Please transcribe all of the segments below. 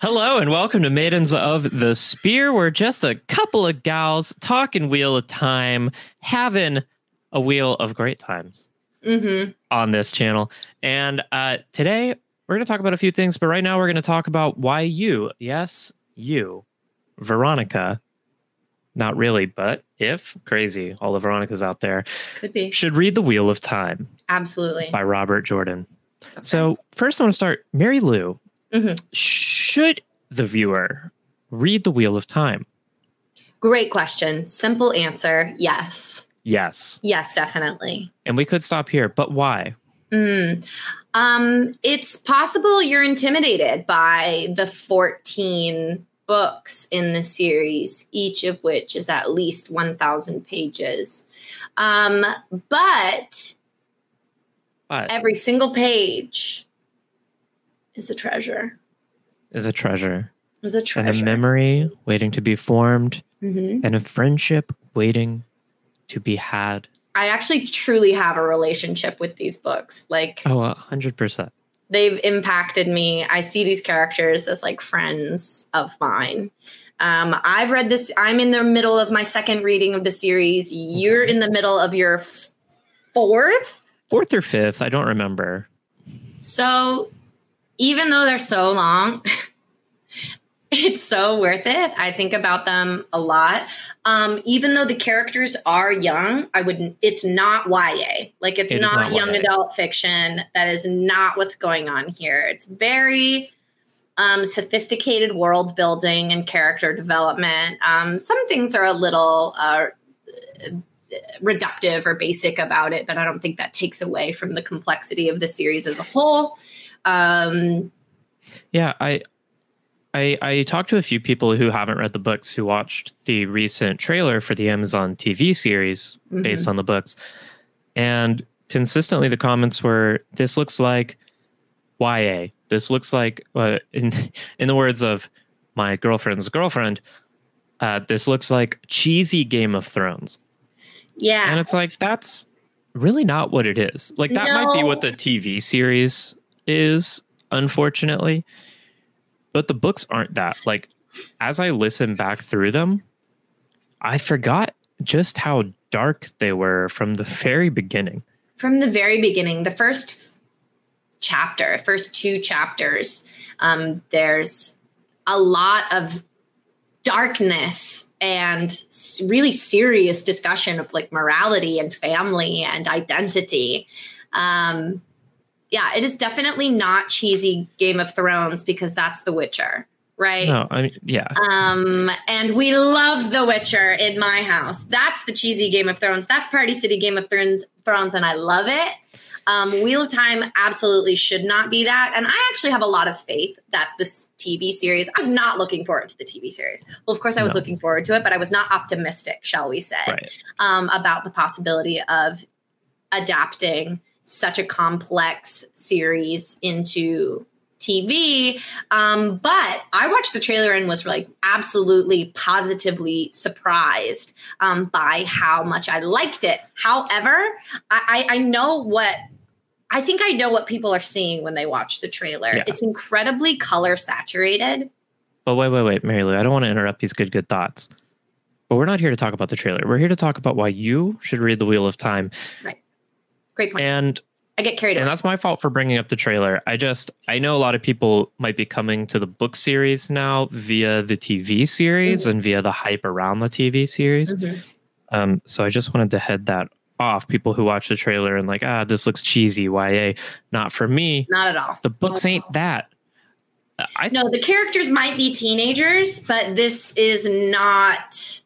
Hello and welcome to Maidens of the Spear. We're just a couple of gals talking Wheel of Time, having a wheel of great times Mm-hmm. on this channel. And uh, today we're going to talk about a few things, but right now we're going to talk about why you, yes, you, Veronica, not really, but if crazy, all the Veronicas out there, Could be. should read The Wheel of Time Absolutely. by Robert Jordan. So, first I want to start Mary Lou. Mhm. Should the viewer read The Wheel of Time? Great question. Simple answer. Yes. Yes. Yes, definitely. And we could stop here, but why? Mm. Um, it's possible you're intimidated by the 14 books in the series, each of which is at least 1,000 pages. Um, but But every single page is a treasure. is a treasure Is a treasure. and a memory waiting to be formed Mhm. and a friendship waiting to be had. I actually truly have a relationship with these books. Like, Oh, a hundred percent. they've impacted me. I see these characters as like friends of mine. Um, I've read this. I'm in the middle of my second reading of the series. You're in the middle of your f- fourth. Fourth or fifth, I don't remember. So even though they're so long, it's so worth it. I think about them a lot. Um, even though the characters are young, I wouldn't. It's not YA. Like it's It not, not young YA. adult fiction. That is not what's going on here. It's very um, sophisticated world building and character development. Um, some things are a little. Uh, reductive or basic about it, but I don't think that takes away from the complexity of the series as a whole. Um, Yeah, I I I talked to a few people who haven't read the books who watched the recent trailer for the Amazon TV series based on the books. And consistently the comments were this looks like YA. This looks like uh, in in the words of my girlfriend's girlfriend, uh, this looks like cheesy Game of Thrones. yeah, And it's like that's really not what it is. Like that might be what the TV series is, unfortunately. But the books aren't that. Like as I listen back through them, I forgot just how dark they were from the very beginning. from the very beginning, the first chapter, first two chapters, um, there's a lot of darkness and really serious discussion of like morality and family and identity. Um, yeah, it is definitely not cheesy Game of Thrones because that's The Witcher, right? No, I mean, yeah. Um, and we love The Witcher in my house. That's the cheesy Game of Thrones. That's Party City Game of Thrones, Thrones, and I love it. Um, Wheel of Time absolutely should not be that. And I actually have a lot of faith that this TV series, I was not looking forward to the TV series. Well, of course, I was No. looking forward to it, but I was not optimistic, shall we say, Right. um, about the possibility of adapting such a complex series into TV. Um, but I watched the trailer and was like absolutely positively surprised um, by how much I liked it. However, I, I, I know what. I think I know what people are seeing when they watch the trailer. Yeah. It's incredibly color saturated. But wait, wait, wait, Mary Lou, I don't want to interrupt these good, good thoughts. But we're not here to talk about the trailer. We're here to talk about why you should read The Wheel of Time. Great point. And I get carried away. and that's my fault for bringing up the trailer. I just I know a lot of people might be coming to the book series now via the TV series Mm-hmm. and via the hype around the TV series. Mhm. Um, so I just wanted to head that off. People who watch the trailer and like, ah, this looks cheesy, YA. Not for me. Not at all. The books ain't that. I No, the characters might be teenagers, but this is not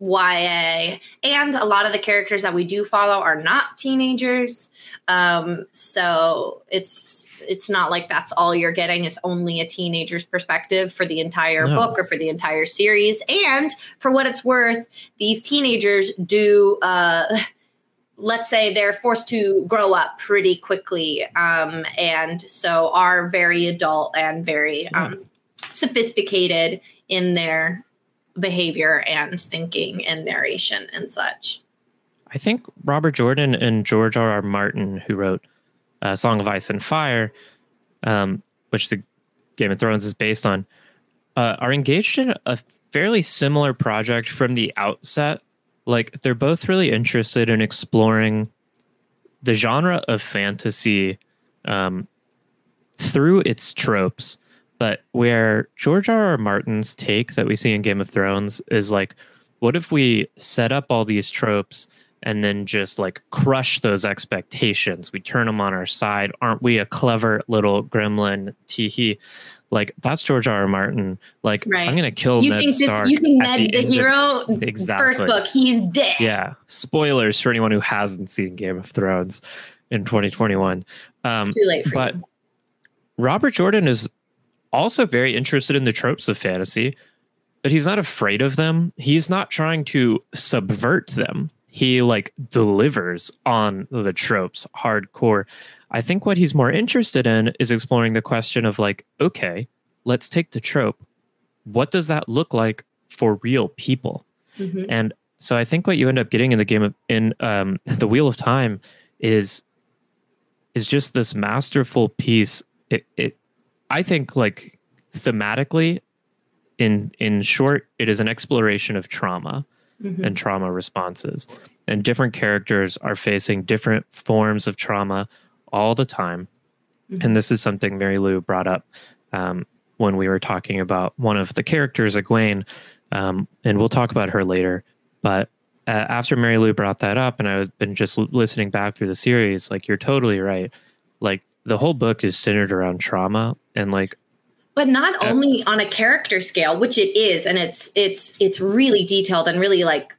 YA. And a lot of the characters that we do follow are not teenagers. Um, so it's it's not like that's all you're getting is only a teenager's perspective for the entire No. book or for the entire series. And for what it's worth, these teenagers do uh let's say they're forced to grow up pretty quickly um, and so are very adult and very um, sophisticated in their behavior and thinking and narration and such I think Robert Jordan and George R. R. Martin, who wrote uh, "Song of Ice and Fire," um, which the Game of Thrones is based on, uh, are engaged in a fairly similar project from the outset. Like they're both really interested in exploring the genre of fantasy um, through its tropes. But where George R. R. Martin's take that we see in Game of Thrones is like, what if we set up all these tropes and then just like crush those expectations? We turn them on our side. Aren't we a clever little gremlin? Teehee. Like that's George R. R. Martin. Like Right. I'm gonna kill You Ned think this? You think Ned's the, of- hero? Exactly. First book, he's dead. yeah. Spoilers for anyone who hasn't seen Game of Thrones in 2021. Um, it's too late for but you. Robert Jordan is also very interested in the tropes of fantasy, but he's not afraid of them. He's not trying to subvert them. He like delivers on the tropes hardcore. I think what he's more interested in is exploring the question of like, okay, let's take the trope. What does that look like for real people? Mhm. And so I think what you end up getting in the game of in um, the Wheel of Time is is just this masterful piece. It, it I think like thematically, in in short, it is an exploration of trauma Mhm. and trauma responses. And different characters are facing different forms of trauma all the time. Mhm. And this is something Mary Lou brought up um, when we were talking about one of the characters, Egwene. Um, and we'll talk about her later. But uh, after Mary Lou brought that up, and I've been just l- listening back through the series, like you're totally right. Like the whole book is centered around trauma and like but not only on a character scale which it is and it's it's it's really detailed and really like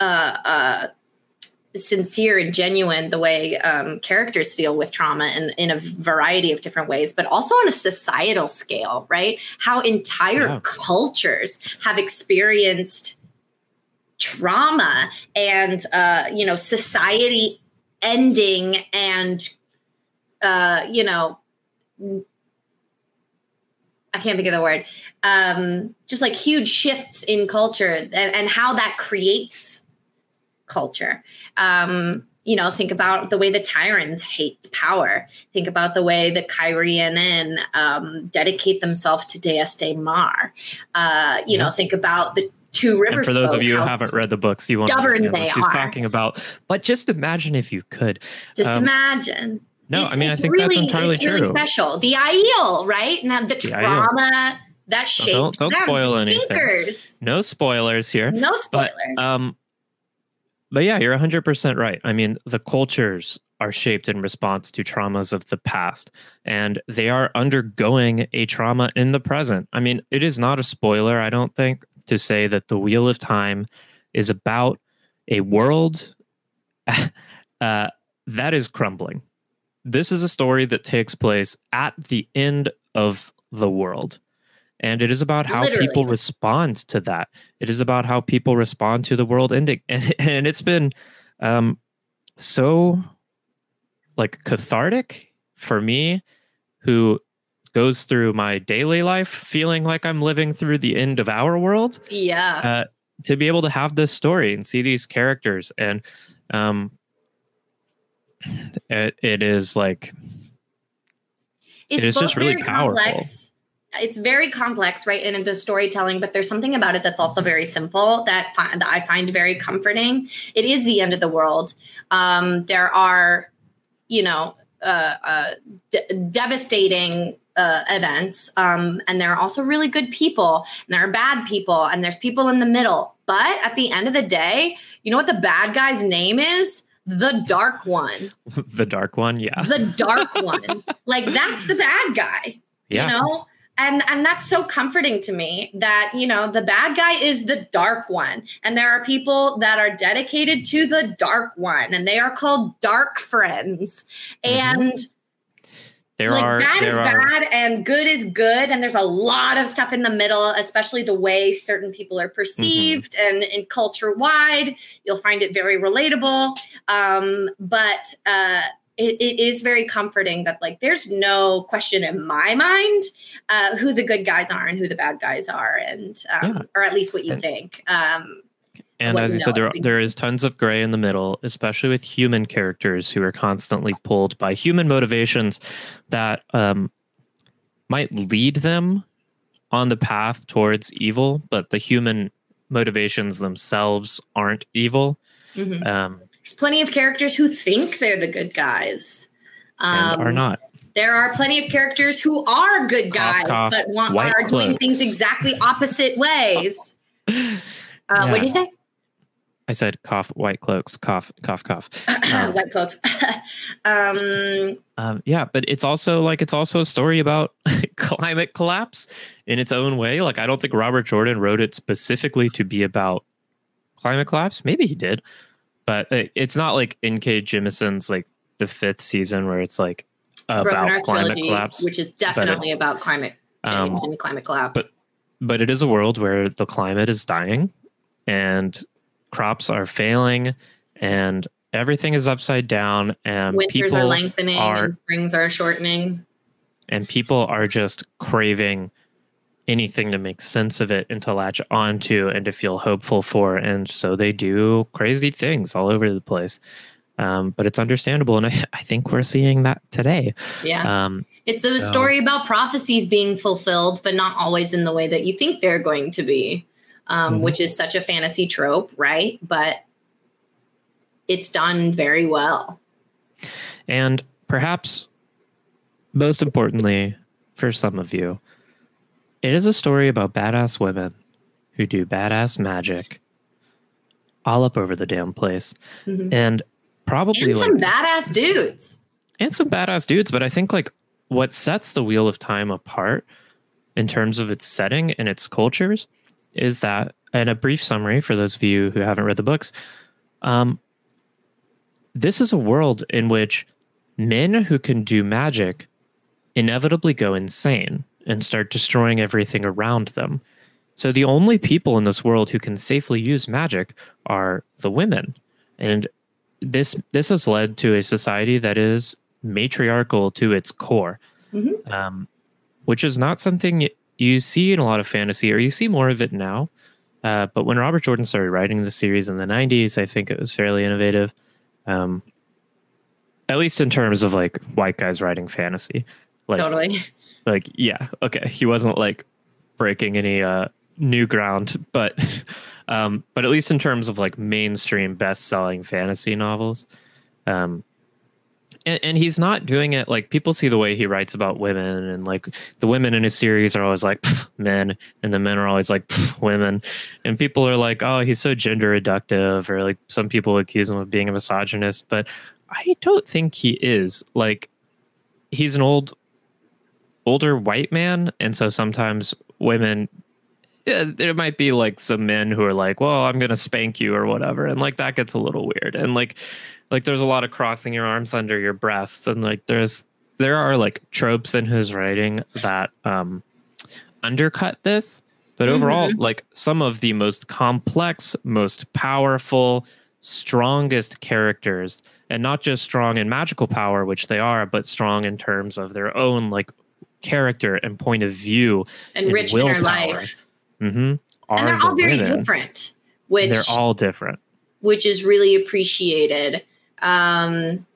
uh uh sincere and genuine the way um, characters deal with trauma in, in a variety of different ways, but also on a societal scale, right? How entire Yeah. cultures have experienced trauma and, uh, you know, society ending and, uh, you know, I can't think of the word. Um, just like huge shifts in culture and, and how that creates culture. Um, you know, think about the way the Tyrants hate power. Think about the way the Cairhienin um, dedicate themselves to Daes Dae'mar. Uh, you know, think about the two rivers. and for those of you who haven't read the books, you won't understand what she's are. talking about. But just imagine if you could. Just um, imagine. No, It's- I mean I it's think really, that's entirely it's really true. special. The Aiel, right? Now the The trauma that shaped don't- don't them. spoil anything. Tinkers. No spoilers here. No But spoilers. um but yeah, you're 100% right. I mean, the cultures are shaped in response to traumas of the past and they are undergoing a trauma in the present. I mean, it is not a spoiler, I don't think, to say that the Wheel of Time is about a world uh, that is crumbling. This is a story that takes place at the end of the world. And it is about how Literally. people respond to that. It is about how people respond to the world ending. And, and it's been um, so like cathartic for me who goes through my daily life feeling like I'm living through the end of our world yeah. uh, to be able to have this story and see these characters and um it, it is like it's is both just really powerful. complex. It's very complex, right, in the storytelling, but there's something about it that's also very simple that, fi- that I find very comforting. It is the end of the world. Um, there are, you know, uh, uh, de- devastating uh, events, um, and there are also really good people, and there are bad people, and there's people in the middle. But at the end of the day, you know what the bad guy's name is? The Dark One. the dark one yeah The Dark One. like that's the bad guy yeah you know and and that's so comforting to me that you know the bad guy is the dark one and there are people that are dedicated to the dark one and they are called dark friends Mhm. and there like are bad is there are bad and good is good and there's a lot of stuff in the middle especially the way certain people are perceived Mm-hmm. and in culture wide you'll find it very relatable um, but uh, it, it is very comforting that like there's no question in my mind uh, who the good guys are and who the bad guys are and um, Yeah. or at least what you And- think um, and what as you know said there, there is tons of gray in the middle especially with human characters who are constantly pulled by human motivations that um might lead them on the path towards evil, but the human motivations themselves aren't evil. Mhm. Um, There's plenty of characters who think they're the good guys. Um, are not. There are plenty of characters who are good guys, cough, but want, are doing things exactly opposite ways. Uh, What Yeah. did you say? I said cough, white cloaks, cough, cough, cough. Um, White cloaks. um, Um, yeah, but it's also like it's also a story about climate collapse in its own way. Like I don't think Robert Jordan wrote it specifically to be about climate collapse. Maybe he did, but it- it's not like N.K. Jemisin's like the fifth season where it's like about climate trilogy, collapse. which is definitely about climate change Um, and climate collapse. but- but it is a world where the climate is dying and crops are failing and everything is upside down and Winters people are lengthening are- and springs are shortening. and people are just craving anything to make sense of it and to latch onto and to feel hopeful for. And so they do crazy things all over the place. Um, but it's understandable. And I, I think we're seeing that today. Yeah. um, it's a so- story about prophecies being fulfilled, but not always in the way that you think they're going to be, um, Mhm. which is such a fantasy trope, right? But it's done very well. and perhaps most importantly for some of you it is a story about badass women who do badass magic all up over the damn place Mhm. and probably And like some badass dudes. and some badass dudes but i think like what sets the wheel of time apart in terms of its setting and its cultures is that and a brief summary for those of you who haven't read the books um, this is a world in which men who can do magic inevitably go insane and start destroying everything around them so the only people in this world who can safely use magic are the women and this this has led to a society that is matriarchal to its core, Mhm. um, which is not something you see in a lot of fantasy, or you see more of it now. Uh, but when Robert Jordan started writing the series in the '90s, I think it was fairly innovative, um, at least in terms of like white guys writing fantasy. Like, totally. like yeah, okay, he wasn't like breaking any uh, new ground, but um, but at least in terms of like mainstream best-selling fantasy novels, um, and, and he's not doing it like people see the way he writes about women, and like the women in his series are always like men, and the men are always like women, and people are like, oh, he's so gender reductive, or like some people accuse him of being a misogynist, but I don't think he is. Like, he's an old older white man and so sometimes women yeah, there might be like some men who are like well i'm gonna spank you or whatever and like that gets a little weird and like like there's a lot of crossing your arms under your breasts and like there's there are like tropes in his writing that um undercut this but overall like some of the most complex most powerful strongest characters and not just strong in magical power which they are but strong in terms of their own like character and point of view And and rich inner willpower. life. mm-hmm, And they're the all very women. different, which they're all different which is really appreciated. Um,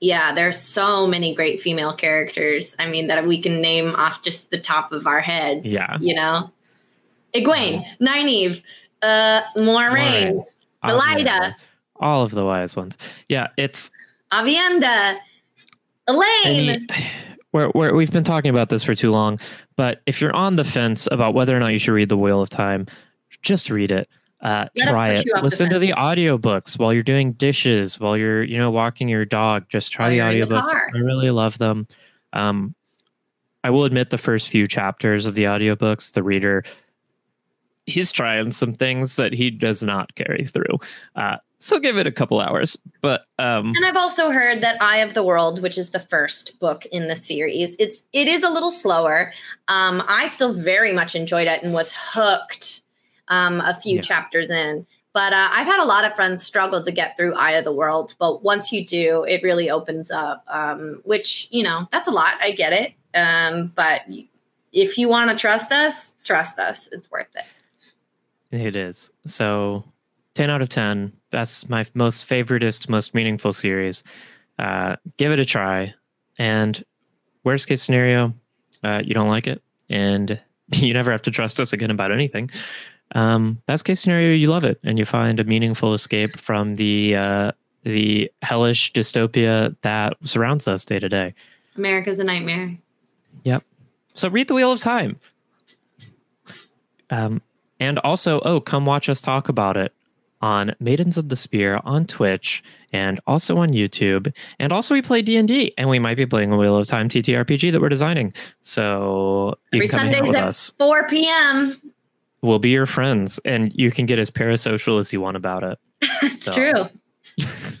yeah, there's so many great female characters. I mean, that we can name off just the top of our heads. Yeah. you know, Egwene, Nynaeve, uh, Moiraine, Belida. All of the wise ones yeah it's Aviendha, Elayne. we're, we're, we've been talking about this for too long but if you're on the fence about whether or not you should read the wheel of time just read it uh, Let try it. you off the listen to the audiobooks while you're doing dishes while you're you know walking your dog. Just try While the you're the audiobooks. i really love them. Um, i will admit the first few chapters of the audiobooks the reader he's trying some things that he does not carry through. Uh, so give it a couple hours. But um, And I've also heard that Eye of the World, which is the first book in the series, it's it is a little slower. Um, I still very much enjoyed it and was hooked um, a few Yeah. chapters in. But uh, I've had a lot of friends struggle to get through Eye of the World. But once you do, it really opens up. Um, which you know, that's a lot. I get it. Um, but if you want to trust us, trust us. It's worth it. It is. So 10 out of 10. That's my most favoritist, most meaningful series. Uh, give it a try. And worst case scenario, uh, you don't like it, and you never have to trust us again about anything. Um, best case scenario, you love it and you find a meaningful escape from the uh, the hellish dystopia that surrounds us day to day. America's a nightmare. Yep. So read the Wheel of Time. Um, and also, oh, come watch us talk about it on Maidens of the Spear on Twitch and also on YouTube. And also, we play D and D, and we might be playing a Wheel of Time TTRPG that we're designing. So every Sundays at us. four p.m will be your friends and you can get as parasocial as you want about it. it's true.